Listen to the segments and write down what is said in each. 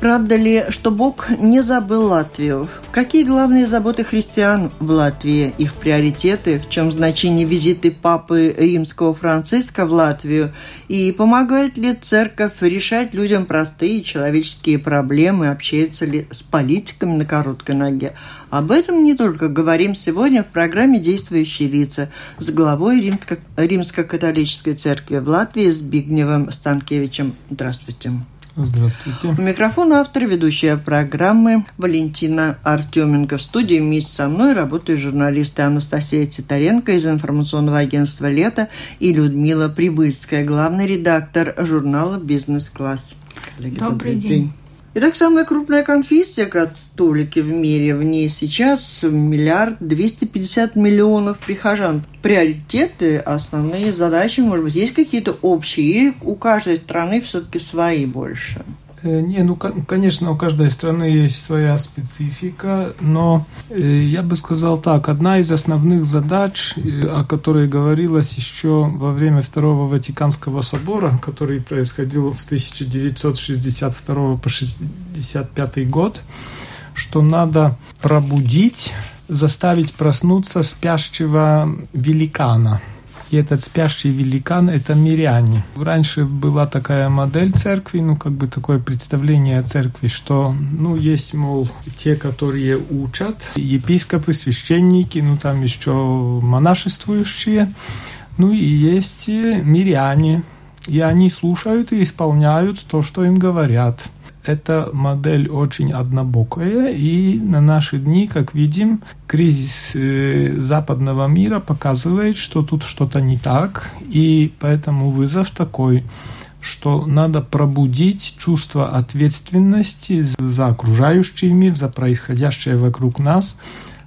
Правда ли, что Бог не забыл Латвию? Какие главные заботы христиан в Латвии, их приоритеты, в чем значение визиты Папы Римского Франциска в Латвию и помогает ли церковь решать людям простые человеческие проблемы, общается ли с политиками на короткой ноге? Об этом не только говорим сегодня в программе «Действующие лица» с главой Римско- Римско-католической церкви в Латвии Збигневым Станкевичем. Здравствуйте. Здравствуйте. У микрофона автор ведущая программы Валентина Артеменко. В студии вместе со мной работают журналисты Анастасия Титаренко из информационного агентства «Лето» и Людмила Прибыльская, главный редактор журнала «Бизнес-класс». Коллеги, добрый, добрый день. день. Итак, самая крупная конфессия католики в мире. В ней сейчас миллиард двести пятьдесят миллионов прихожан. Приоритеты, основные задачи, может быть, есть какие-то общие? Или у каждой страны все-таки свои больше? Э, не, ну, конечно, у каждой страны есть своя специфика, но э, я бы сказал так, одна из основных задач, э, о которой говорилось еще во время Второго Ватиканского собора, который происходил с 1962 по 1965 год, что надо пробудить, заставить проснуться спящего великана – и этот спящий великан – это миряне. Раньше была такая модель церкви, ну, как бы такое представление о церкви, что, ну, есть, мол, те, которые учат, епископы, священники, ну, там еще монашествующие, ну, и есть миряне, и они слушают и исполняют то, что им говорят – эта модель очень однобокая, и на наши дни, как видим, кризис э, западного мира показывает, что тут что-то не так, и поэтому вызов такой что надо пробудить чувство ответственности за окружающий мир, за происходящее вокруг нас,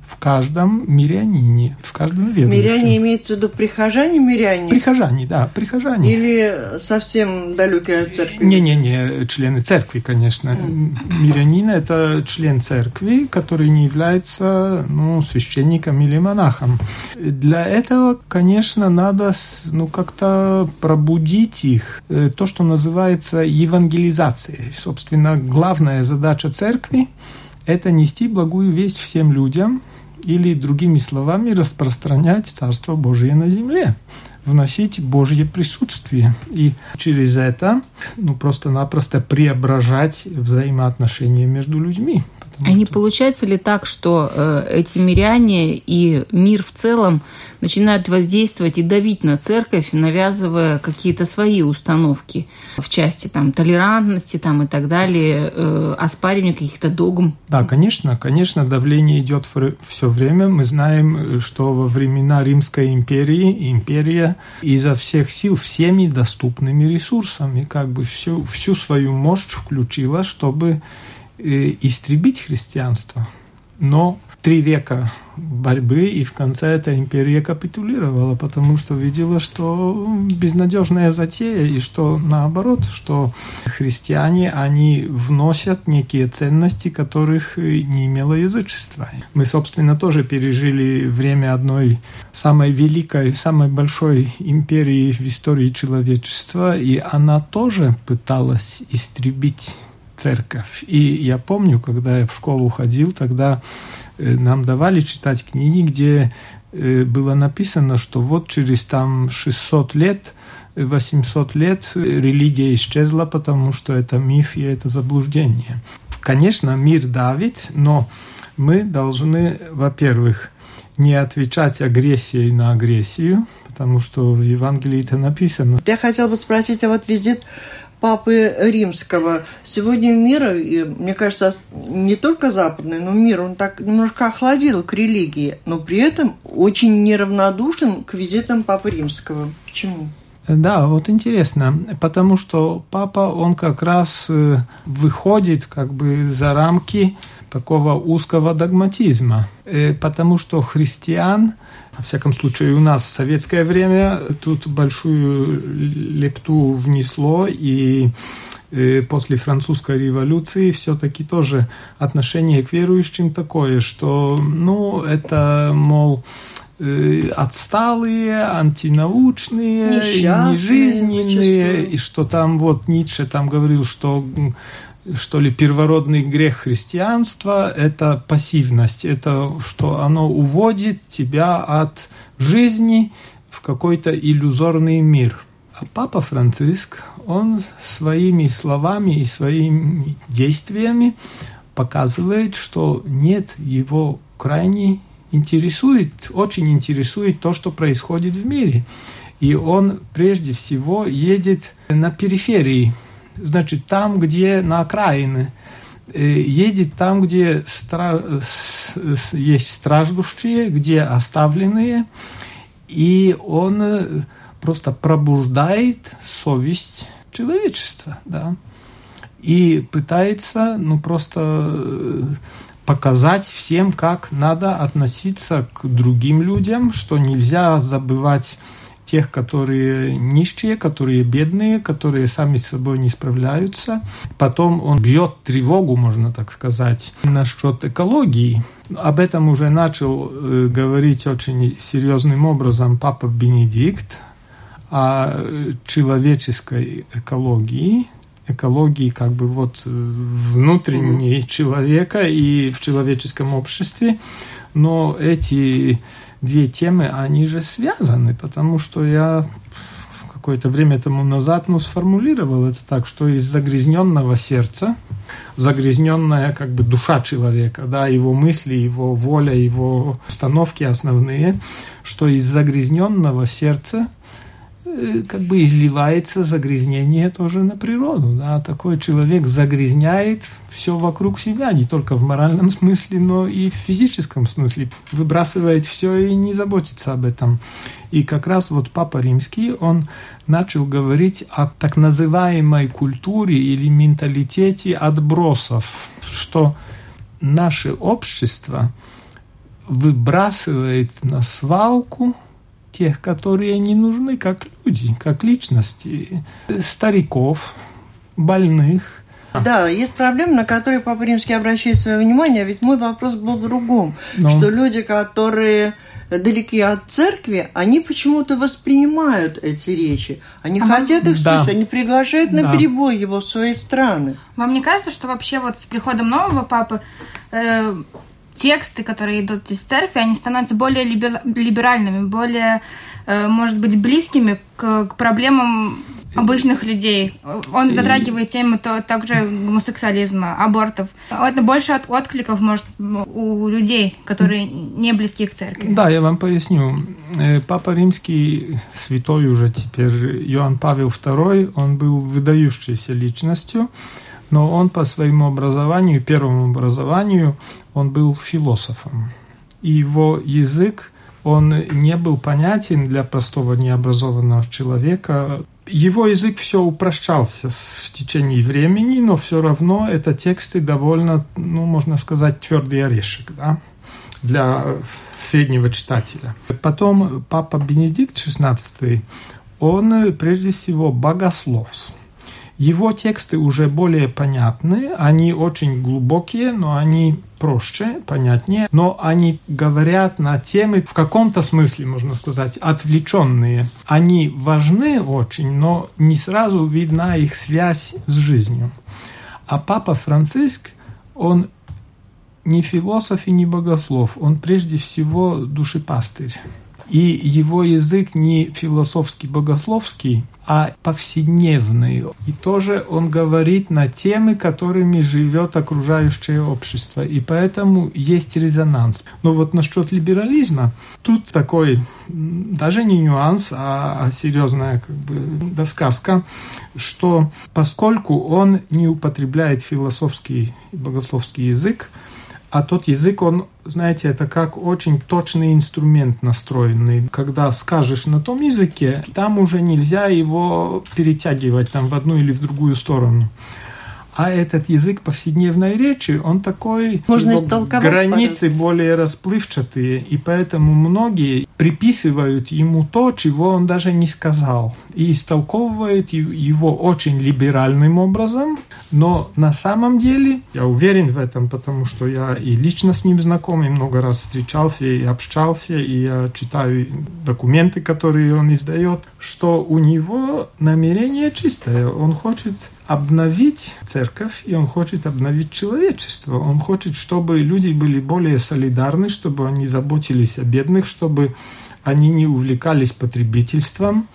в каждом мирянине, в каждом верующем. Миряне имеется в виду прихожане миряне? Прихожане, да, прихожане. Или совсем далекие от церкви? Не-не-не, члены церкви, конечно. Мирянин – это член церкви, который не является ну, священником или монахом. Для этого, конечно, надо ну, как-то пробудить их. Э, то, что называется евангелизацией. Собственно, главная задача церкви – это нести благую весть всем людям – или, другими словами, распространять Царство Божие на земле вносить Божье присутствие и через это ну, просто-напросто преображать взаимоотношения между людьми. А не получается ли так, что э, эти миряне и мир в целом начинают воздействовать и давить на церковь, навязывая какие-то свои установки в части там, толерантности там, и так далее, э, оспаривания каких-то догм? Да, конечно, конечно, давление идет все время. Мы знаем, что во времена Римской империи империя изо всех сил всеми доступными ресурсами как бы всю, всю свою мощь включила, чтобы Э, истребить христианство. Но три века борьбы, и в конце эта империя капитулировала, потому что видела, что безнадежная затея, и что наоборот, что христиане, они вносят некие ценности, которых не имело язычество. Мы, собственно, тоже пережили время одной самой великой, самой большой империи в истории человечества, и она тоже пыталась истребить церковь. И я помню, когда я в школу ходил, тогда э, нам давали читать книги, где э, было написано, что вот через там 600 лет 800 лет религия исчезла, потому что это миф и это заблуждение. Конечно, мир давит, но мы должны, во-первых, не отвечать агрессией на агрессию, потому что в Евангелии это написано. Я хотела бы спросить, а вот визит Папы Римского. Сегодня мир, мне кажется, не только западный, но мир, он так немножко охладил к религии, но при этом очень неравнодушен к визитам Папы Римского. Почему? Да, вот интересно, потому что папа, он как раз э, выходит как бы за рамки такого узкого догматизма, э, потому что христиан во всяком случае, у нас в советское время тут большую лепту внесло, и э, после французской революции все-таки тоже отношение к верующим такое, что, ну, это, мол, э, отсталые, антинаучные, нежизненные, и что там вот Ницше там говорил, что что ли, первородный грех христианства – это пассивность, это что оно уводит тебя от жизни в какой-то иллюзорный мир. А Папа Франциск, он своими словами и своими действиями показывает, что нет, его крайне интересует, очень интересует то, что происходит в мире. И он прежде всего едет на периферии значит, там, где на окраины, э, едет там, где стра... есть страждущие, где оставленные, и он э, просто пробуждает совесть человечества, да, и пытается, ну, просто э, показать всем, как надо относиться к другим людям, что нельзя забывать тех, которые нищие, которые бедные, которые сами с собой не справляются. Потом он бьет тревогу, можно так сказать, насчет экологии. Об этом уже начал э, говорить очень серьезным образом Папа Бенедикт о человеческой экологии, экологии как бы вот внутренней человека и в человеческом обществе. Но эти две темы, они же связаны, потому что я какое-то время тому назад ну, сформулировал это так, что из загрязненного сердца, загрязненная как бы душа человека, да, его мысли, его воля, его установки основные, что из загрязненного сердца как бы изливается загрязнение тоже на природу. Да? Такой человек загрязняет все вокруг себя, не только в моральном смысле, но и в физическом смысле. Выбрасывает все и не заботится об этом. И как раз вот Папа Римский, он начал говорить о так называемой культуре или менталитете отбросов, что наше общество выбрасывает на свалку – тех, которые не нужны как люди, как личности, стариков, больных. Да, есть проблема, на которую Папа Римский обращает свое внимание, ведь мой вопрос был в другом, Но... что люди, которые далеки от церкви, они почему-то воспринимают эти речи. Они а хотят их да. слышать, они приглашают на да. перебой его в свои страны. Вам не кажется, что вообще вот с приходом нового папы э, тексты, которые идут из церкви, они становятся более либеральными, более, э, может быть, близкими к, к проблемам обычных людей. Он затрагивает тему то, также гомосексуализма, абортов. Это больше от откликов, может, у людей, которые не близки к церкви. Да, я вам поясню. Э, Папа Римский, святой уже теперь, Иоанн Павел II, он был выдающейся личностью но он по своему образованию, первому образованию, он был философом. И его язык, он не был понятен для простого необразованного человека. Его язык все упрощался в течение времени, но все равно это тексты довольно, ну, можно сказать, твердый орешек, да, для среднего читателя. Потом папа Бенедикт XVI, он прежде всего богослов – его тексты уже более понятны, они очень глубокие, но они проще, понятнее, но они говорят на темы в каком-то смысле, можно сказать, отвлеченные. Они важны очень, но не сразу видна их связь с жизнью. А папа Франциск, он не философ и не богослов, он прежде всего душепастырь. И его язык не философский, богословский, а повседневный. И тоже он говорит на темы, которыми живет окружающее общество. И поэтому есть резонанс. Но вот насчет либерализма, тут такой даже не нюанс, а, а серьезная как бы досказка, что поскольку он не употребляет философский и богословский язык, а тот язык, он, знаете, это как очень точный инструмент настроенный. Когда скажешь на том языке, там уже нельзя его перетягивать там в одну или в другую сторону. А этот язык повседневной речи, он такой, Можно его границы более расплывчатые, и поэтому многие приписывают ему то, чего он даже не сказал, и истолковывают его очень либеральным образом, но на самом деле, я уверен в этом, потому что я и лично с ним знаком, и много раз встречался и общался, и я читаю документы, которые он издает, что у него намерение чистое, он хочет обновить церковь, и он хочет обновить человечество. Он хочет, чтобы люди были более солидарны, чтобы они заботились о бедных, чтобы они не увлекались потребительством,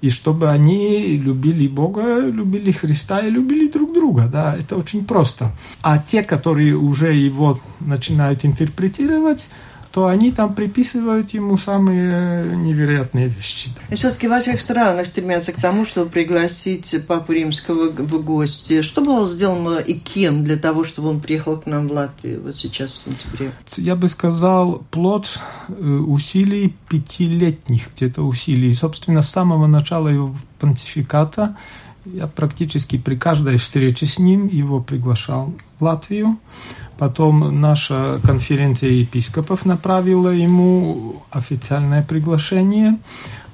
и чтобы они любили Бога, любили Христа и любили друг друга. Да, это очень просто. А те, которые уже его начинают интерпретировать, то они там приписывают ему самые невероятные вещи. И все-таки во всех странах стремятся к тому, чтобы пригласить Папу Римского в гости. Что было сделано и кем для того, чтобы он приехал к нам в Латвию вот сейчас в сентябре? Я бы сказал, плод э, усилий пятилетних где-то усилий. Собственно, с самого начала его понтификата я практически при каждой встрече с ним его приглашал в Латвию. Потом наша конференция епископов направила ему официальное приглашение.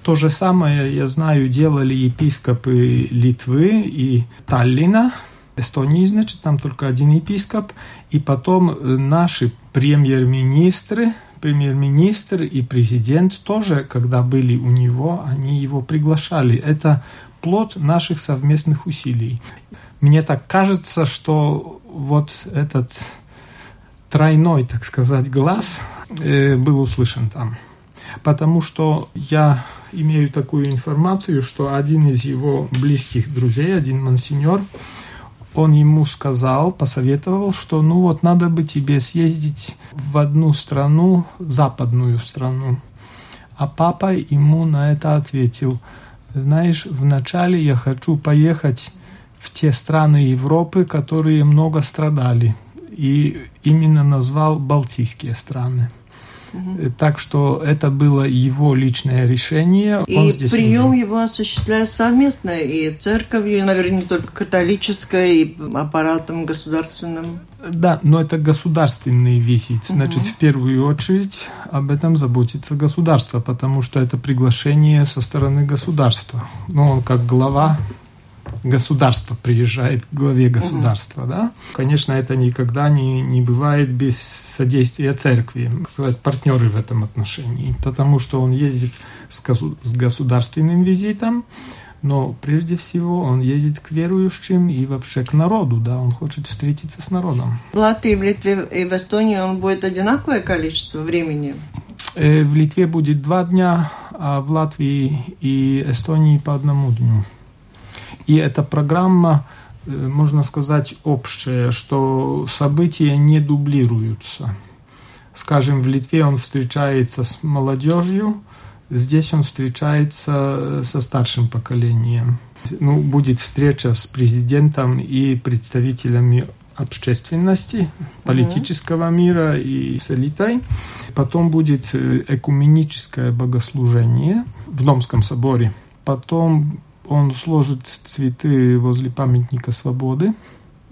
То же самое, я знаю, делали епископы Литвы и Таллина, Эстонии, значит, там только один епископ. И потом наши премьер-министры, премьер-министр и президент тоже, когда были у него, они его приглашали. Это плод наших совместных усилий. Мне так кажется, что вот этот тройной, так сказать, глаз э, был услышан там. Потому что я имею такую информацию, что один из его близких друзей, один мансиньор, он ему сказал, посоветовал, что ну вот надо бы тебе съездить в одну страну, западную страну. А папа ему на это ответил, знаешь, вначале я хочу поехать в те страны Европы, которые много страдали и именно назвал Балтийские страны. Угу. Так что это было его личное решение. И Он здесь прием нужен. его осуществляет совместно и церковью, и, наверное, не только католической, и аппаратом государственным. Да, но это государственный визит. Значит, угу. в первую очередь об этом заботится государство, потому что это приглашение со стороны государства. Ну, он как глава государство приезжает к главе государства, угу. да? Конечно, это никогда не, не бывает без содействия церкви, партнеры в этом отношении, потому что он ездит с, с государственным визитом, но прежде всего он ездит к верующим и вообще к народу, да, он хочет встретиться с народом. В Латвии, в Литве и в Эстонии он будет одинаковое количество времени? Э, в Литве будет два дня, а в Латвии и Эстонии по одному дню. И эта программа, э, можно сказать, общая, что события не дублируются. Скажем, в Литве он встречается с молодежью, здесь он встречается э, со старшим поколением. Ну, будет встреча с президентом и представителями общественности, политического мира и с элитой. Потом будет э, экуменическое богослужение в Домском соборе. Потом он сложит цветы возле памятника свободы,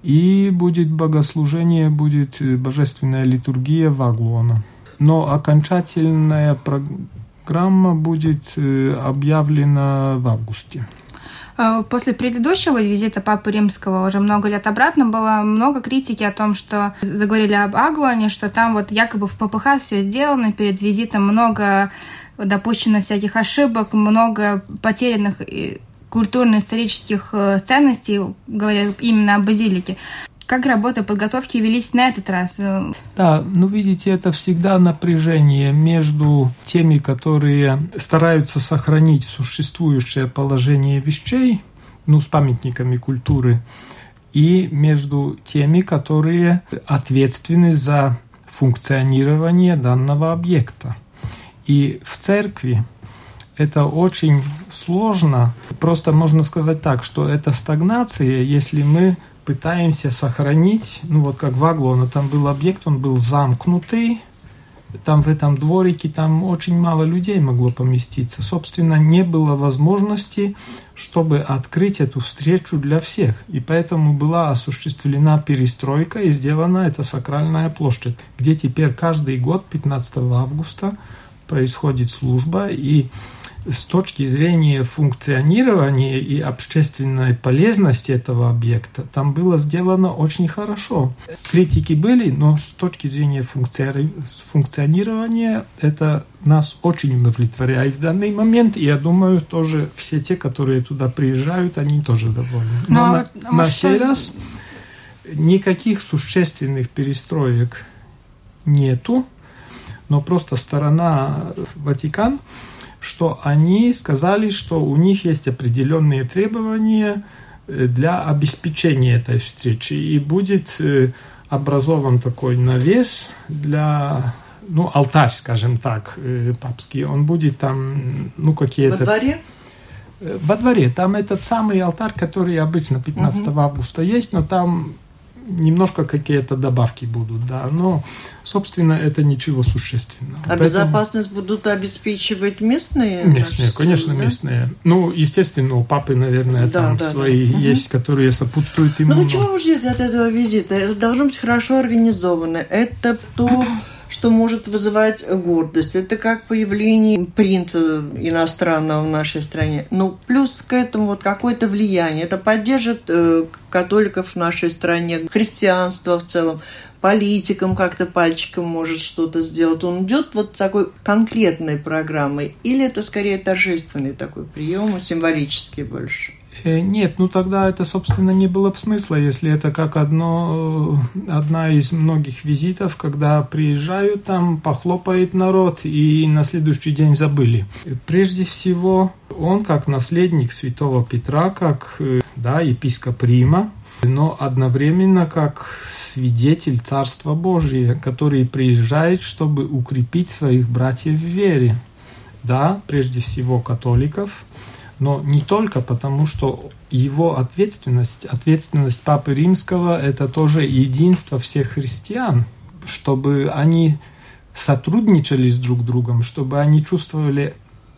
и будет богослужение, будет божественная литургия Ваглона. Но окончательная программа будет э, объявлена в августе. Э, после предыдущего визита Папы Римского уже много лет обратно было много критики о том, что заговорили об Аглоне, что там вот якобы в ППХ все сделано, перед визитом много допущено всяких ошибок, много потерянных культурно-исторических э, ценностей, говоря именно о базилике. Как работа подготовки велись на этот раз? Да, ну видите, это всегда напряжение между теми, которые стараются сохранить существующее положение вещей, ну, с памятниками культуры, и между теми, которые ответственны за функционирование данного объекта. И в церкви это очень сложно. Просто можно сказать так, что это стагнация, если мы пытаемся сохранить, ну вот как в Аглоне, там был объект, он был замкнутый, там в этом дворике там очень мало людей могло поместиться. Собственно, не было возможности, чтобы открыть эту встречу для всех. И поэтому была осуществлена перестройка и сделана эта сакральная площадь, где теперь каждый год 15 августа происходит служба и с точки зрения функционирования и общественной полезности этого объекта там было сделано очень хорошо. Критики были, но с точки зрения функционирования это нас очень удовлетворяет в данный момент. И я думаю, тоже все те, которые туда приезжают, они тоже довольны. Но, но ну, а на, а на сей раз никаких существенных перестроек нету, но просто сторона Ватикан – что они сказали, что у них есть определенные требования э, для обеспечения этой встречи. И будет э, образован такой навес для, ну, алтарь, скажем так, э, папский. Он будет там, ну, какие-то... Во дворе? Во дворе. Там этот самый алтарь, который обычно 15 угу. августа есть, но там немножко какие-то добавки будут, да, но, собственно, это ничего существенного. А Поэтому... безопасность будут обеспечивать местные? Местные, конечно, да? местные. Ну, естественно, у папы, наверное, да, там да, свои да. есть, которые сопутствуют ему. Ну, чего вы ждете от этого визита? Это должно быть хорошо организовано. Это то что может вызывать гордость. Это как появление принца иностранного в нашей стране. Ну, плюс к этому вот какое-то влияние. Это поддержит э, католиков в нашей стране, христианство в целом политикам как-то пальчиком может что-то сделать. Он идет вот такой конкретной программой, или это скорее торжественный такой прием, символический больше? Э, нет, ну тогда это, собственно, не было бы смысла, если это как одно, э, одна из многих визитов, когда приезжают там, похлопает народ и на следующий день забыли. Прежде всего, он как наследник святого Петра, как э, да, епископ Рима, но одновременно как свидетель Царства Божия, который приезжает, чтобы укрепить своих братьев в вере. Да, прежде всего католиков – но не только потому, что его ответственность, ответственность Папы Римского, это тоже единство всех христиан, чтобы они сотрудничали с друг другом, чтобы они чувствовали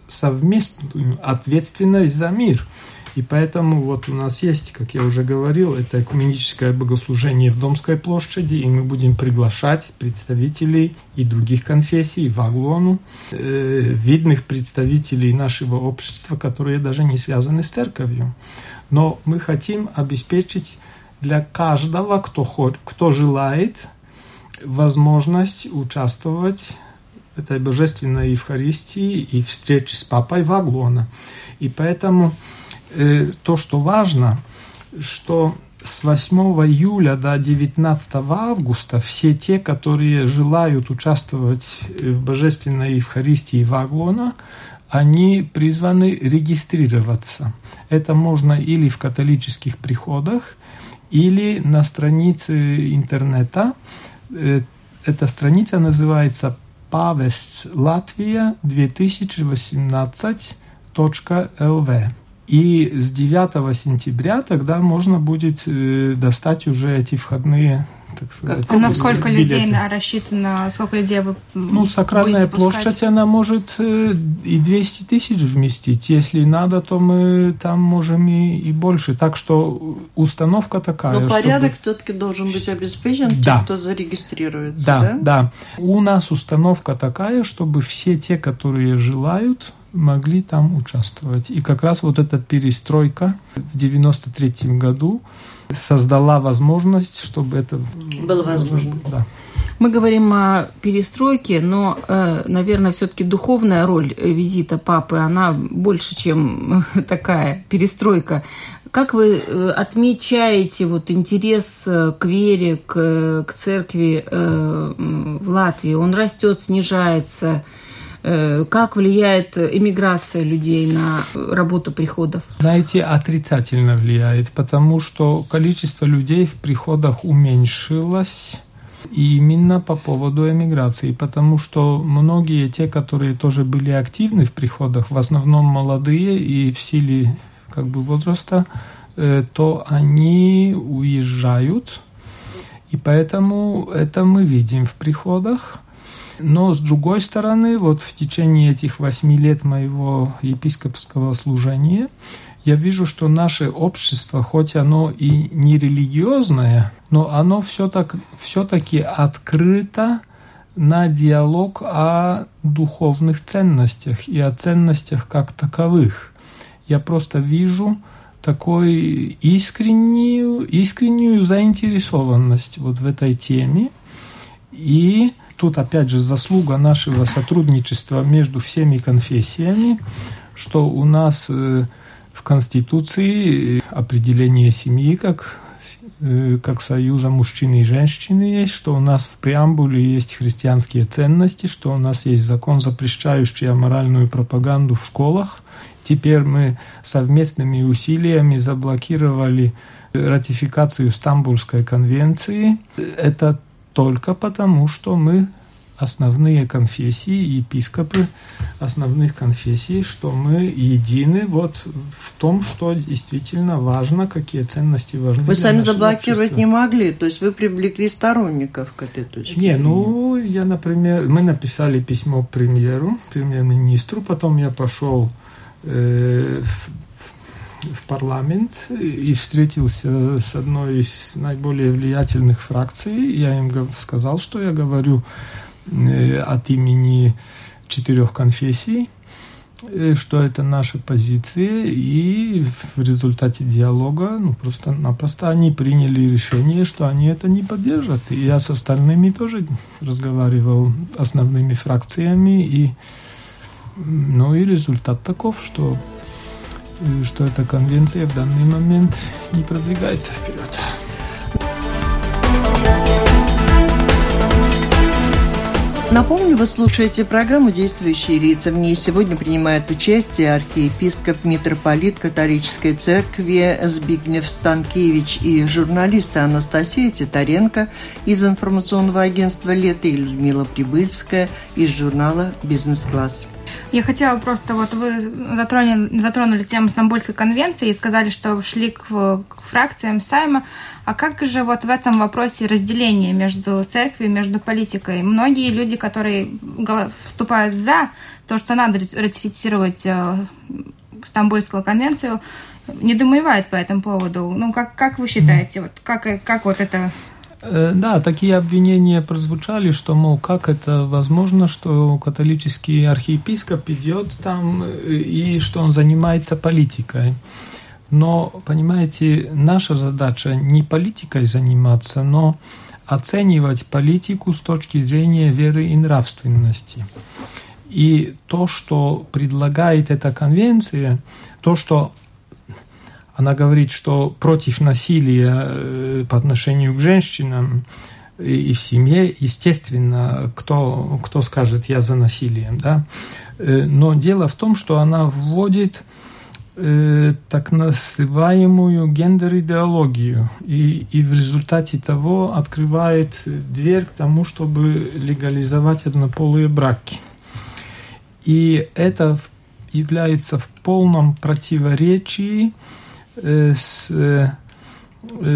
совместную ответственность за мир – и поэтому вот у нас есть, как я уже говорил, это экуменическое богослужение в Домской площади, и мы будем приглашать представителей и других конфессий в Аглону, э, видных представителей нашего общества, которые даже не связаны с церковью. Но мы хотим обеспечить для каждого, кто, хочет, кто желает, возможность участвовать этой божественной Евхаристии и встрече с Папой в Аглона. И поэтому то, что важно, что с 8 июля до 19 августа все те, которые желают участвовать в Божественной Евхаристии Ваглона, они призваны регистрироваться. Это можно или в католических приходах, или на странице интернета. Э, эта страница называется Павеsts Латвия 2018.lv. И с 9 сентября тогда можно будет э, достать уже эти входные так сказать. А на сколько билеты. людей рассчитано, сколько людей вы Ну, сакральная площадь, она может э, и 200 тысяч вместить. Если надо, то мы там можем и, и больше. Так что установка такая. Но порядок чтобы... все-таки должен быть обеспечен да. тем, кто зарегистрируется. Да, да, да. У нас установка такая, чтобы все те, которые желают, могли там участвовать. И как раз вот эта перестройка в 93 году создала возможность, чтобы это было возможно. Да. Мы говорим о перестройке, но, э, наверное, все-таки духовная роль визита папы, она больше, чем такая перестройка. Как вы э, отмечаете вот интерес э, к вере, к, к церкви в Латвии? Он растет, снижается? Э, как влияет иммиграция людей на работу приходов? Знаете, отрицательно влияет, потому что количество людей в приходах уменьшилось. именно по поводу эмиграции, потому что многие те, которые тоже были активны в приходах, в основном молодые и в силе как бы возраста, э, то они уезжают, и поэтому это мы видим в приходах. Но, с другой стороны, вот в течение этих восьми лет моего епископского служения я вижу, что наше общество, хоть оно и не религиозное, но оно все-таки все открыто на диалог о духовных ценностях и о ценностях как таковых. Я просто вижу такой искреннюю, искреннюю заинтересованность вот в этой теме. И тут опять же заслуга нашего сотрудничества между всеми конфессиями, что у нас э, в Конституции определение семьи как э, как союза мужчины и женщины есть, что у нас в преамбуле есть христианские ценности, что у нас есть закон, запрещающий аморальную пропаганду в школах. Теперь мы совместными усилиями заблокировали ратификацию Стамбульской конвенции. Это только потому, что мы основные конфессии, епископы основных конфессий, что мы едины вот в том, что действительно важно, какие ценности важны. Вы сами заблокировать общества. не могли, то есть вы привлекли сторонников к этой точке. Не, ну я, например, мы написали письмо премьеру, премьер-министру, потом я пошел э, в парламент и встретился с одной из наиболее влиятельных фракций. Я им сказал, что я говорю Э, от имени четырех конфессий, э, что это наша позиция, и в результате диалога ну, просто-напросто они приняли решение, что они это не поддержат. И я с остальными тоже разговаривал, основными фракциями, и, ну и результат таков, что, что эта конвенция в данный момент не продвигается вперед. Напомню, вы слушаете программу «Действующие лица». В ней сегодня принимает участие архиепископ, митрополит католической церкви Збигнев Станкевич и журналисты Анастасия Титаренко из информационного агентства «Лето» и Людмила Прибыльская из журнала «Бизнес-класс». Я хотела просто, вот вы затронули, затронули тему Стамбульской конвенции и сказали, что шли к, к фракциям Сайма. А как же вот в этом вопросе разделение между церковью и между политикой? Многие люди, которые вступают за то, что надо ратифицировать э, Стамбульскую конвенцию, недоумевают по этому поводу. Ну, как, как вы считаете, вот, как, как вот это да, такие обвинения прозвучали, что, мол, как это возможно, что католический архиепископ идет там э, и что он занимается политикой. Но, понимаете, наша задача не политикой заниматься, но оценивать политику с точки зрения веры и нравственности. И то, что предлагает эта конвенция, то, что она говорит, что против насилия э, по отношению к женщинам и в семье, естественно, кто, кто скажет «я за насилием», да? Э, но дело в том, что она вводит э, так называемую гендер-идеологию и, и в результате того открывает дверь к тому, чтобы легализовать однополые браки. И это является в полном противоречии Э, с, э,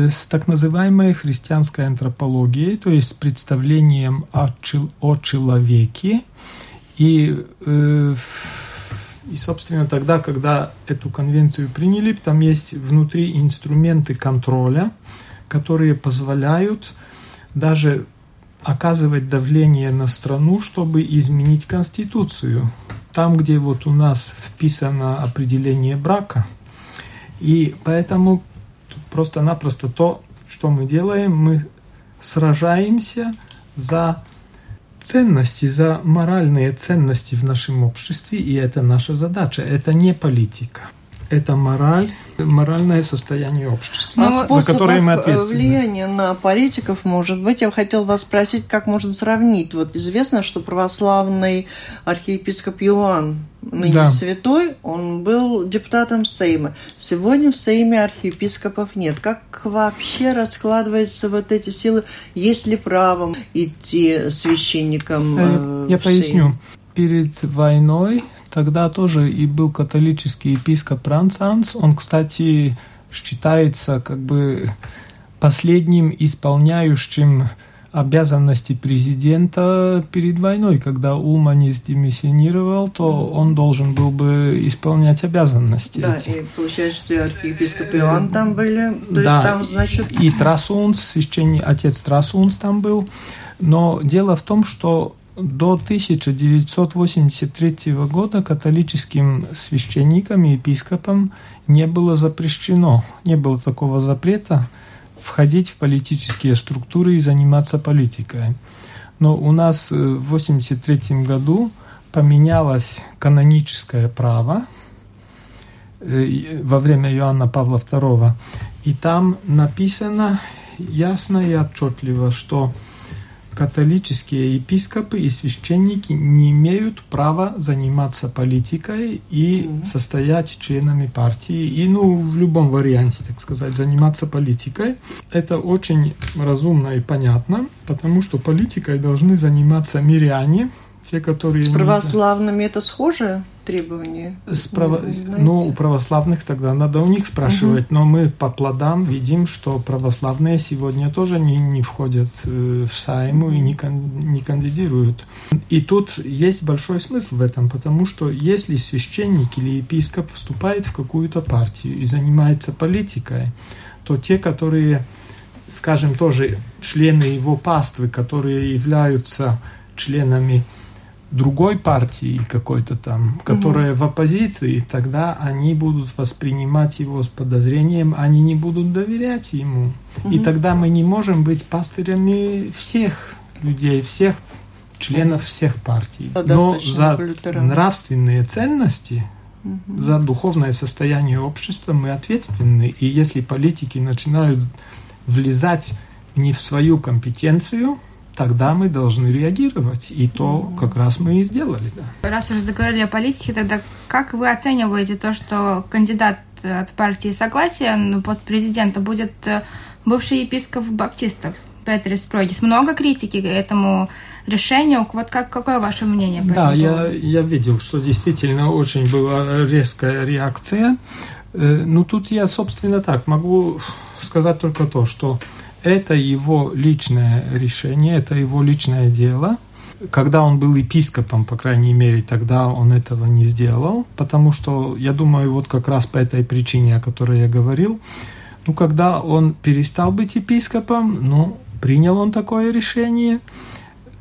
с так называемой христианской антропологией, то есть с представлением о, о человеке. И, э, и, собственно, тогда, когда эту конвенцию приняли, там есть внутри инструменты контроля, которые позволяют даже оказывать давление на страну, чтобы изменить Конституцию. Там, где вот у нас вписано определение брака – и поэтому просто-напросто то, что мы делаем, мы сражаемся за ценности, за моральные ценности в нашем обществе, и это наша задача, это не политика это мораль, моральное состояние общества, Но за которое мы ответственны. влияние на политиков, может быть, я хотел вас спросить, как можно сравнить. Вот известно, что православный архиепископ Иоанн, ныне да. святой, он был депутатом Сейма. Сегодня в Сейме архиепископов нет. Как вообще раскладываются вот эти силы? Есть ли право идти священником? Э, я поясню. Перед войной тогда тоже и был католический епископ Ранцанс. Он, кстати, считается как бы последним исполняющим обязанности президента перед войной. Когда Улманис демиссионировал, то он должен был бы исполнять обязанности. Да, эти. и получается, что и архиепископ Иоанн там были. То Да. есть там, значит, И Трасунс, священник, отец Трасунс там был. Но дело в том, что до 1983 года католическим священникам и епископам не было запрещено, не было такого запрета входить в политические структуры и заниматься политикой. Но у нас э, в 1983 году поменялось каноническое право э, во время Иоанна Павла II. И там написано ясно и отчетливо, что католические епископы и священники не имеют права заниматься политикой и состоять членами партии, и ну, в любом варианте, так сказать, заниматься политикой. Это очень разумно и понятно, потому что политикой должны заниматься миряне, те, которые... с православными это схожее требование? с право- Не знаете? Ну, у православных тогда надо у них спрашивать, но мы по плодам видим, что православные сегодня тоже не, не входят э, в Сайму и не, кан- не кандидируют. И тут есть большой смысл в этом, потому что если священник или епископ вступает в какую-то партию и занимается политикой, то те, которые, скажем, тоже члены его паствы, которые являются членами другой партии какой-то там, которая в оппозиции, тогда они будут воспринимать его с подозрением, они не будут доверять ему. И тогда мы не можем быть пастырями всех людей, всех членов всех партий. Да, Но за нравственные ценности, за духовное состояние общества мы ответственны. И если политики начинают влезать не в свою компетенцию, тогда мы должны реагировать. И то как раз мы и сделали. Да. Раз уже заговорили о политике, тогда как вы оцениваете то, что кандидат от партии Согласия на пост президента будет э, бывший епископ баптистов Петрис Пройдис? Много критики этому решению. Вот как, какое ваше мнение? по Да, я, я видел, что действительно очень была резкая реакция. Э, Ну, тут я, собственно, так могу сказать только то, что это его личное решение, это его личное дело. Когда он был епископом, по крайней мере, тогда он этого не сделал, потому что, я думаю, вот как раз по этой причине, о которой я говорил, ну, когда он перестал быть епископом, ну, принял он такое решение,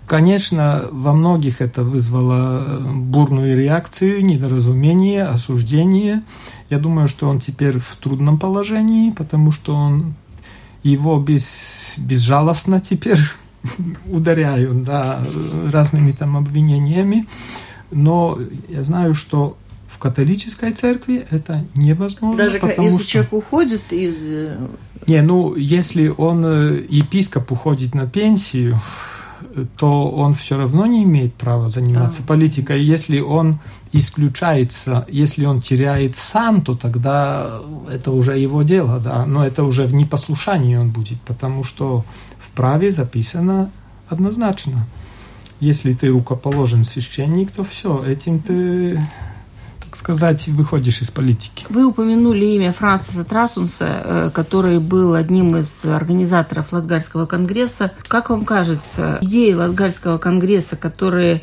Конечно, во многих это вызвало э, бурную реакцию, недоразумение, осуждение. Я думаю, что он теперь в трудном положении, потому что он его без, безжалостно теперь ударяют да, разными там обвинениями. Но я знаю, что в католической церкви это невозможно. Даже потому если что... человек уходит из... э, Не, ну, если он, э, епископ, уходит на пенсию, то он все равно не имеет права заниматься Да. политикой. Если он исключается, если он теряет сан, то тогда это уже его дело, да. Но это уже в непослушании он будет, потому что в праве записано однозначно. Если ты рукоположен священник, то все, этим ты, так сказать, выходишь из политики. Вы упомянули имя Франсиса Трасунса, э, который был одним из организаторов Латгальского конгресса. Как вам кажется, идеи Латгальского конгресса, которые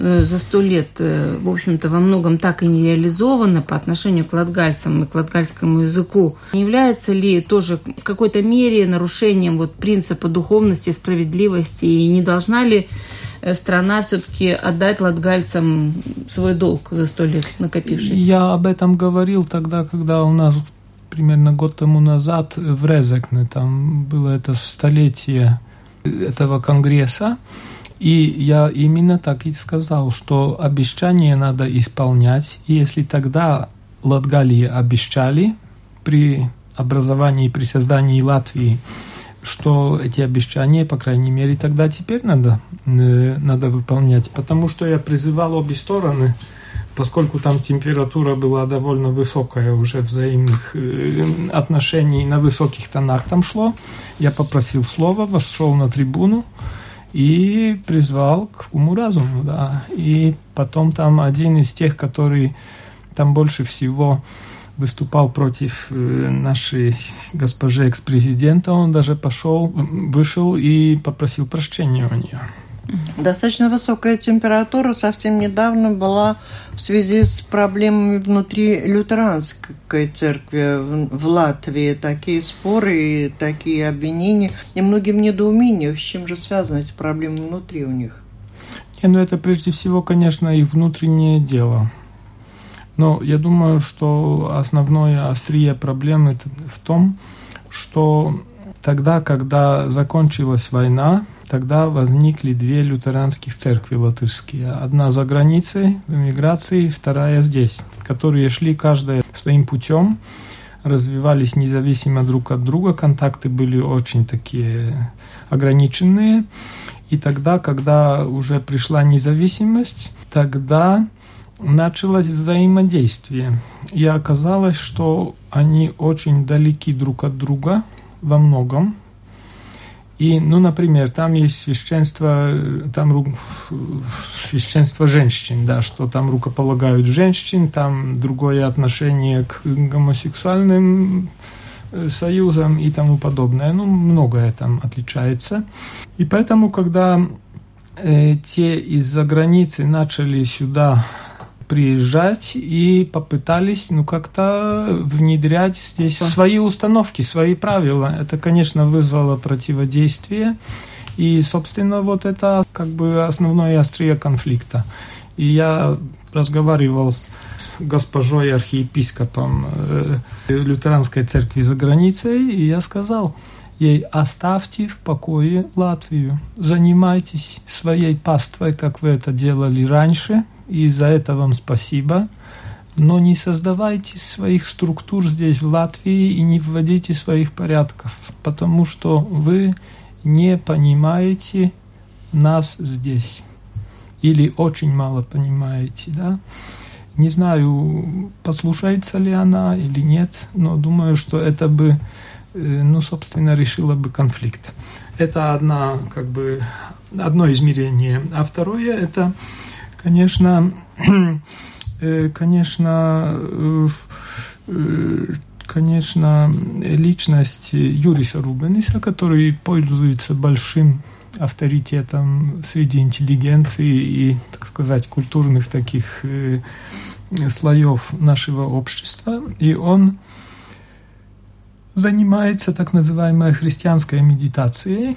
за сто лет, э, в общем-то, во многом так и не реализованы по отношению к латгальцам и к латгальскому языку, не является ли тоже в какой-то мере нарушением вот принципа духовности, справедливости, и не должна ли э, страна все-таки отдать латгальцам свой долг за сто лет накопившийся? Я об этом говорил тогда, когда у нас примерно год тому назад в Резекне, там было это столетие этого конгресса, и я именно так и сказал, что обещания надо исполнять, и если тогда Латгалии обещали при образовании, при создании Латвии, что эти обещания, по крайней мере, тогда теперь надо, э, надо выполнять, потому что я призывал обе стороны, поскольку там температура была довольно высокая уже взаимных э, отношений на высоких тонах там шло, я попросил слова, вошел на трибуну и призвал к уму-разуму, да. И потом там один из тех, который там больше всего выступал против э, нашей госпожи экс-президента, он даже пошел, вышел и попросил прощения у нее. Достаточно высокая температура совсем недавно была в связи с проблемами внутри лютеранской церкви в Латвии. Такие споры и такие обвинения. И многим недоумением, с чем же связаны эти проблемы внутри у них. Не, ну это прежде всего, конечно, их внутреннее дело. Но я думаю, что основное острие проблемы в том, что тогда, когда закончилась война, тогда возникли две лютеранских церкви латышские. Одна за границей, в эмиграции, вторая здесь, которые шли каждая своим путем, развивались независимо друг от друга, контакты были очень такие ограниченные. И тогда, когда уже пришла независимость, тогда началось взаимодействие. И оказалось, что они очень далеки друг от друга во многом. И, ну, например, там есть священство, там священство женщин, да, что там рукополагают женщин, там другое отношение к гомосексуальным э, союзам и тому подобное. Ну, многое там отличается. И поэтому, когда э, те из-за границы начали сюда приезжать и попытались, ну, как-то внедрять здесь свои установки, свои правила. Это, конечно, вызвало противодействие. И, собственно, вот это как бы основное острие конфликта. И я разговаривал с госпожой архиепископом э, лютеранской церкви за границей, и я сказал ей, оставьте в покое Латвию, занимайтесь своей паствой, как вы это делали раньше, и за это вам спасибо. Но не создавайте своих структур здесь, в Латвии, и не вводите своих порядков, потому что вы не понимаете нас здесь. Или очень мало понимаете, да? Не знаю, послушается ли она или нет, но думаю, что это бы, э, ну, собственно, решило бы конфликт. Это одна, как бы, одно измерение. А второе – это Конечно, э, конечно, э, э, конечно, личность Юриса Рубениса, который пользуется большим авторитетом среди интеллигенции и, так сказать, культурных таких слоев нашего общества. И он занимается так называемой христианской медитацией.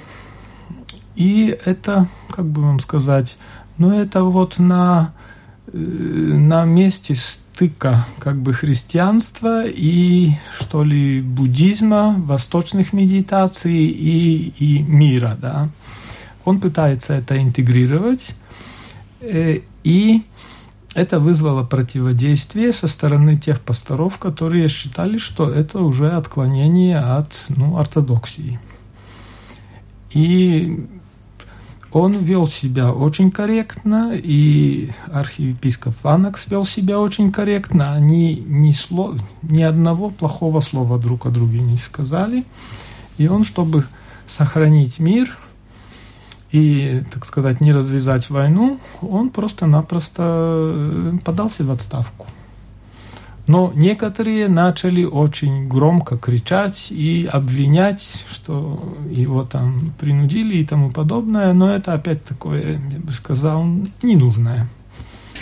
И это, как бы вам сказать, но ну, это вот на, э, на месте стыка как бы христианства и, что ли, буддизма, восточных медитаций и, и мира, да. Он пытается это интегрировать, э, и это вызвало противодействие со стороны тех пасторов, которые считали, что это уже отклонение от ну, ортодоксии. И он вел себя очень корректно, и архиепископ Ванакс вел себя очень корректно. Они ни, слов, ни одного плохого слова друг о друге не сказали. И он, чтобы сохранить мир и, так сказать, не развязать войну, он просто-напросто э, подался в отставку. Но некоторые начали очень громко кричать и обвинять, что его там принудили и тому подобное, но это опять такое, я бы сказал, ненужное.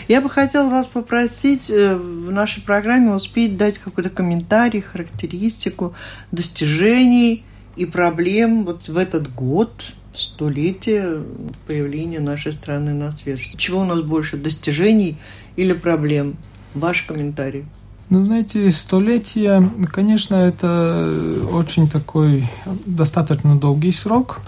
Я бы хотела вас попросить э, в нашей программе успеть дать какой-то комментарий, характеристику достижений и проблем вот в этот год, столетие появления нашей страны на свет. Чего у нас больше, достижений или проблем? Ваш комментарий. Ну, знаете, столетия, конечно, это очень такой достаточно долгий срок,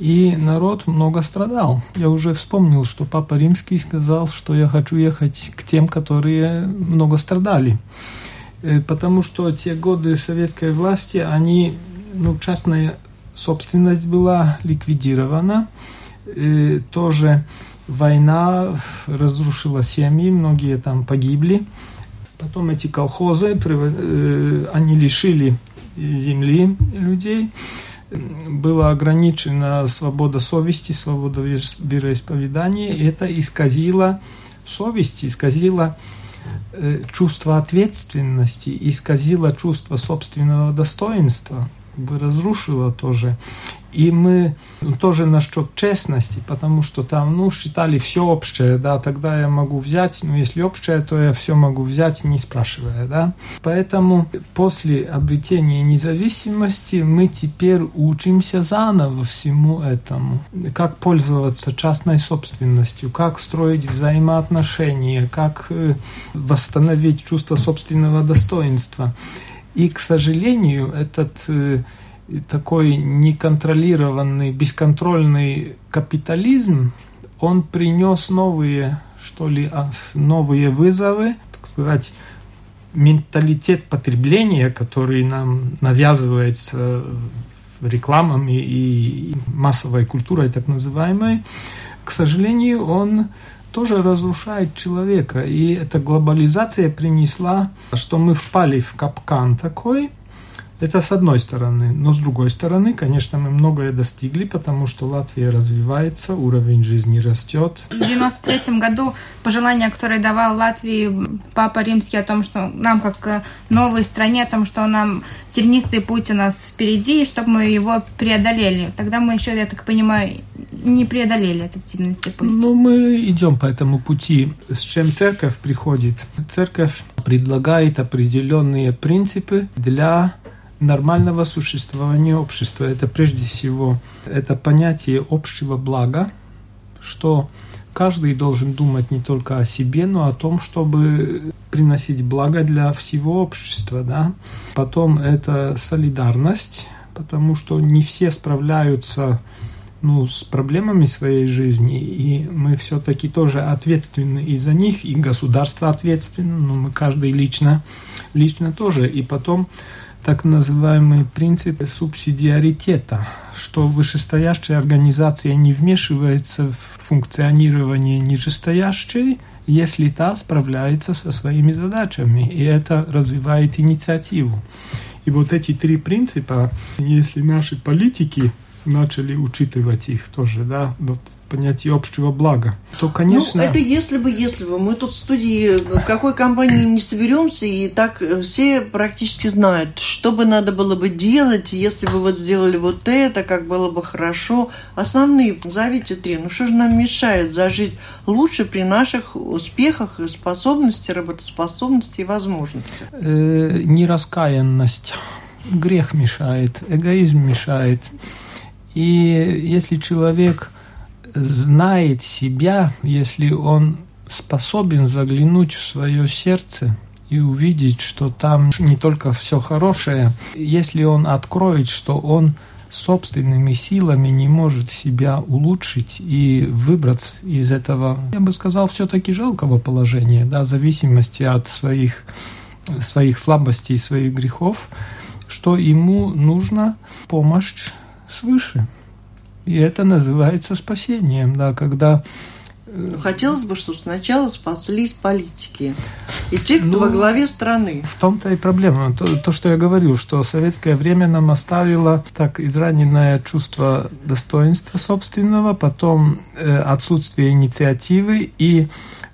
и народ много страдал. Я уже вспомнил, что Папа Римский сказал, что я хочу ехать к тем, которые много страдали. Э, потому что те годы советской власти, они, ну, частная собственность была ликвидирована, э, тоже война разрушила семьи, многие там погибли. Потом эти колхозы, э, они лишили земли людей. Была ограничена свобода совести, свобода вероисповедания. И это исказило совесть, исказило э, чувство ответственности, исказило чувство собственного достоинства, разрушило тоже. И мы ну, тоже насчет честности, потому что там, ну, считали все общее, да, тогда я могу взять, ну, если общее, то я все могу взять, не спрашивая, да. Поэтому после обретения независимости мы теперь учимся заново всему этому. Как пользоваться частной собственностью, как строить взаимоотношения, как э, восстановить чувство собственного достоинства. И, к сожалению, этот э, такой неконтролированный, бесконтрольный капитализм, он принес новые, что ли, а, новые вызовы, так сказать, менталитет потребления, который нам навязывается рекламами и массовой культурой так называемой, к сожалению, он тоже разрушает человека. И эта глобализация принесла, что мы впали в капкан такой – это с одной стороны. Но с другой стороны, конечно, мы многое достигли, потому что Латвия развивается, уровень жизни растет. В 93 году пожелание, которое давал Латвии Папа Римский о том, что нам, как новой стране, о том, что нам тернистый путь у нас впереди, и чтобы мы его преодолели. Тогда мы еще, я так понимаю, не преодолели этот тернистый путь. Ну, мы идем по этому пути. С чем церковь приходит? Церковь предлагает определенные принципы для нормального существования общества. Это прежде всего это понятие общего блага, что каждый должен думать не только о себе, но о том, чтобы приносить благо для всего общества. Да? Потом это солидарность, потому что не все справляются ну, с проблемами своей жизни, и мы все-таки тоже ответственны и за них, и государство ответственно, но мы каждый лично, лично тоже. И потом так называемый принцип субсидиаритета, что вышестоящая организация не вмешивается в функционирование нижестоящей, если та справляется со своими задачами, и это развивает инициативу. И вот эти три принципа, если наши политики начали учитывать их тоже, да, вот понятие общего блага, то, конечно... Ну, это если бы, если бы. Мы тут в студии в какой компании не соберемся, и так все практически знают, что бы надо было бы делать, если бы вот сделали вот это, как было бы хорошо. Основные, зовите три. Ну, что же нам мешает зажить лучше при наших успехах, способности, работоспособности и возможностях? Э, нераскаянность. Грех мешает, эгоизм мешает. И если человек знает себя, если он способен заглянуть в свое сердце и увидеть, что там не только все хорошее, если он откроет, что он собственными силами не может себя улучшить и выбраться из этого, я бы сказал, все-таки жалкого положения, да, зависимости от своих, своих слабостей, своих грехов, что ему нужна помощь свыше. И это называется спасением, да, когда э, Хотелось бы, чтобы сначала спаслись политики и те, кто ну, во главе страны. В том-то и проблема. То, то, что я говорил, что советское время нам оставило так израненное чувство достоинства собственного, потом э, отсутствие инициативы и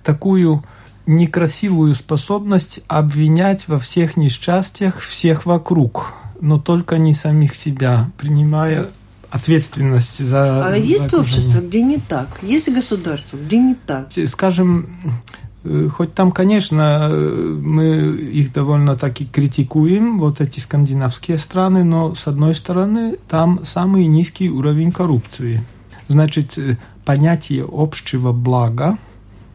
такую некрасивую способность обвинять во всех несчастьях всех вокруг но только не самих себя, принимая ответственность за... А есть за общество, где не так? Есть государство, где не так? Скажем, э, хоть там, конечно, э, мы их довольно таки критикуем, вот эти скандинавские страны, но с одной стороны, там самый низкий уровень коррупции. Значит, э, понятие общего блага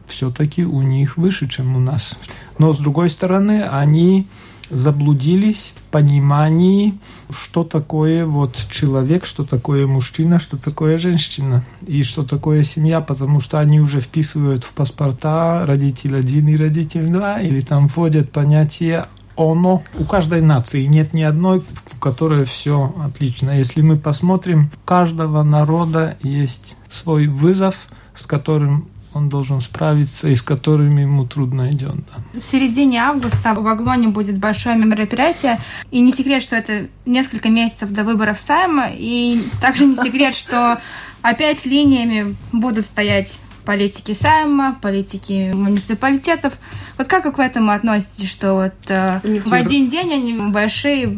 все-таки у них выше, чем у нас. Но с другой стороны, они заблудились в понимании, что такое вот человек, что такое мужчина, что такое женщина и что такое семья, потому что они уже вписывают в паспорта родитель один и родитель два, или там вводят понятие оно. У каждой нации нет ни одной, в которой все отлично. Если мы посмотрим, у каждого народа есть свой вызов, с которым он должен справиться и с которыми ему трудно идет. Да. В середине августа в Аглоне будет большое мероприятие, и не секрет, что это несколько месяцев до выборов Сайма, и также не секрет, что опять линиями будут стоять политики Сайма, политики муниципалитетов. Вот как вы к этому относитесь, что вот э, в один день они большие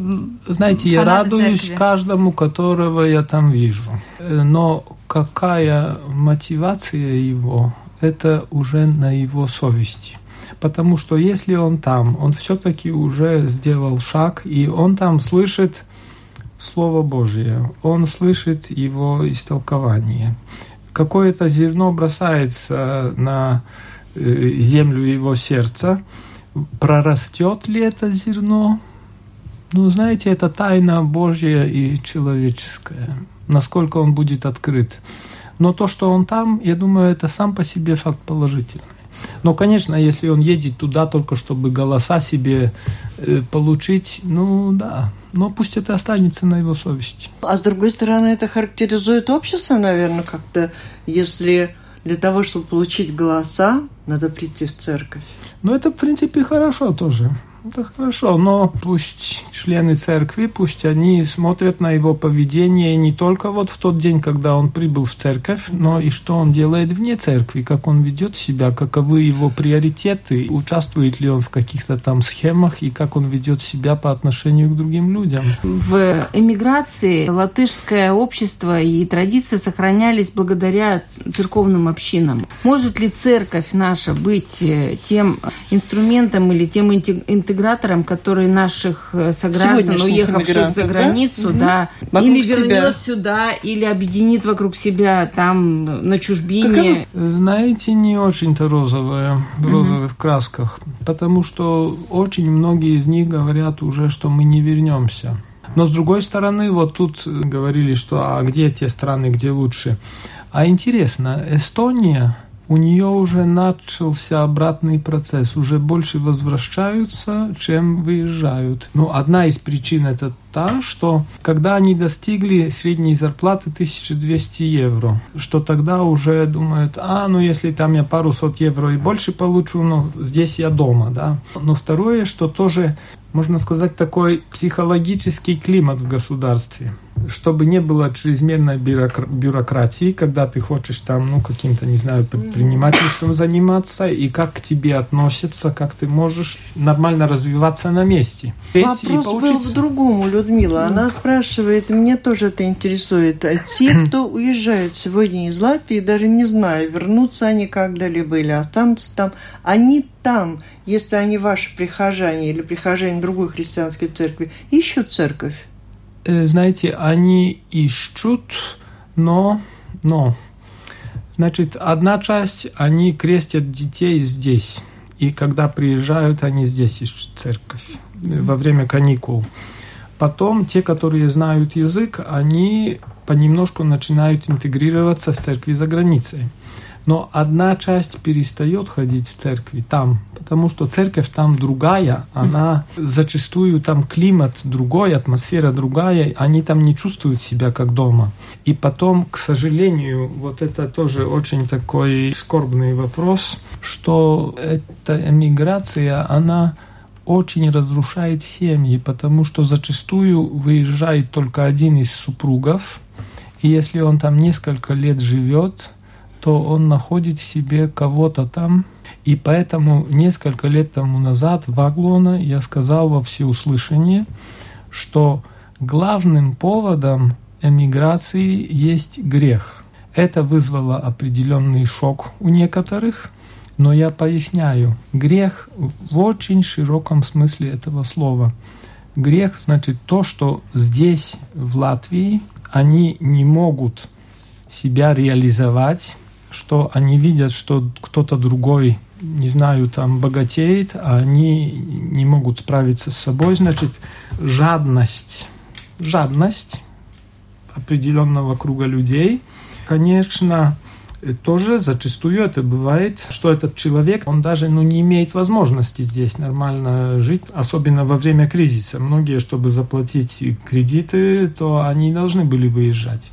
Знаете, я радуюсь церкви. каждому, которого я там вижу. Но какая мотивация его, это уже на его совести. Потому что если он там, он все-таки уже сделал шаг, и он там слышит Слово Божье, он слышит его истолкование. Какое-то зерно бросается на э, землю его сердца. Прорастет ли это зерно? Ну, знаете, это тайна Божья и человеческая. Насколько он будет открыт. Но то, что он там, я думаю, это сам по себе факт положительный. Но, конечно, если он едет туда только чтобы голоса себе э, получить, ну да, но пусть это останется на его совести. А с другой стороны, это характеризует общество, наверное, как-то, если для того, чтобы получить голоса, надо прийти в церковь. Ну, это, в принципе, хорошо тоже. Это хорошо, но пусть члены церкви, пусть они смотрят на его поведение не только вот в тот день, когда он прибыл в церковь, но и что он делает вне церкви, как он ведет себя, каковы его приоритеты, участвует ли он в каких-то там схемах и как он ведет себя по отношению к другим людям. В эмиграции латышское общество и традиции сохранялись благодаря церковным общинам. Может ли церковь наша быть э, тем инструментом или тем интегратором, которые наших э, сограждан, уехавших за границу, да, да или вернет себя. сюда, или объединит вокруг себя там на чужбине. Знаете, не очень-то розовое, в розовых угу. красках, потому что очень многие из них говорят уже, что мы не вернемся. Но с другой стороны, вот тут говорили, что а где те страны, где лучше. А интересно, Эстония у нее уже начался обратный процесс. Уже больше возвращаются, чем выезжают. Ну, одна из причин это та, что когда они достигли средней зарплаты 1200 евро, что тогда уже думают, а, ну если там я пару сот евро и больше получу, ну здесь я дома, да. Но второе, что тоже можно сказать, такой психологический климат в государстве чтобы не было чрезмерной бюрократии, когда ты хочешь там, ну, каким-то, не знаю, предпринимательством заниматься, и как к тебе относятся, как ты можешь нормально развиваться на месте. Вопрос был в другом, Людмила. Она спрашивает, мне тоже это интересует. А те, кто уезжают сегодня из Латвии, даже не знаю, вернутся они когда-либо или останутся там, они там, если они ваши прихожане или прихожане другой христианской церкви, ищут церковь. Э, знаете, они ищут, но, но, значит, одна часть, они крестят детей здесь, и когда приезжают, они здесь ищут церковь во время каникул. Потом те, которые знают язык, они понемножку начинают интегрироваться в церкви за границей. Но одна часть перестает ходить в церкви там, потому что церковь там другая, она зачастую там климат другой, атмосфера другая, они там не чувствуют себя как дома. И потом, к сожалению, вот это тоже очень такой скорбный вопрос, что эта эмиграция, она очень разрушает семьи, потому что зачастую выезжает только один из супругов, и если он там несколько лет живет, то он находит себе кого-то там. И поэтому несколько лет тому назад в Аглона я сказал во всеуслышание, что главным поводом эмиграции есть грех. Это вызвало определенный шок у некоторых, но я поясняю, грех в очень широком смысле этого слова. Грех значит то, что здесь, в Латвии, они не могут себя реализовать что они видят, что кто-то другой, не знаю, там богатеет, а они не могут справиться с собой, значит, жадность, жадность определенного круга людей, конечно, тоже зачастую это бывает, что этот человек, он даже ну, не имеет возможности здесь нормально жить, особенно во время кризиса. Многие, чтобы заплатить кредиты, то они должны были выезжать.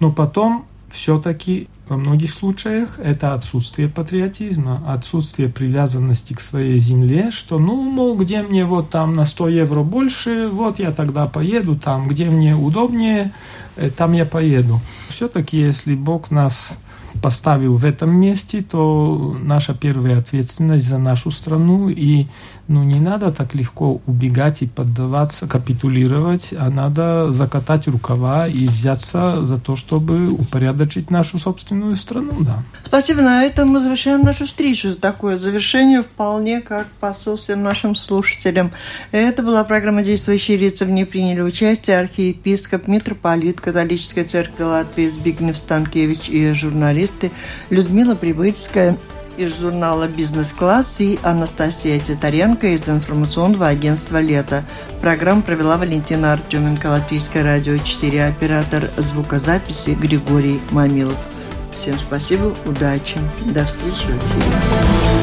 Но потом все-таки во многих случаях это отсутствие патриотизма, отсутствие привязанности к своей земле, что, ну, мол, где мне вот там на 100 евро больше, вот я тогда поеду там, где мне удобнее, э, там я поеду. Все-таки, если Бог нас поставил в этом месте, то наша первая ответственность за нашу страну, и ну, не надо так легко убегать и поддаваться, капитулировать, а надо закатать рукава и взяться за то, чтобы упорядочить нашу собственную страну. Да. Спасибо. На этом мы завершаем нашу встречу. Такое завершение вполне как посол всем нашим слушателям. Это была программа «Действующие лица». В ней приняли участие архиепископ, митрополит католической церкви Латвии Збигнев Станкевич и журналисты Людмила Прибыльская из журнала «Бизнес-класс» и Анастасия Титаренко из информационного агентства «Лето». Программу провела Валентина Артеменко, Латвийское радио 4, оператор звукозаписи Григорий Мамилов. Всем спасибо, удачи, до встречи в эфире.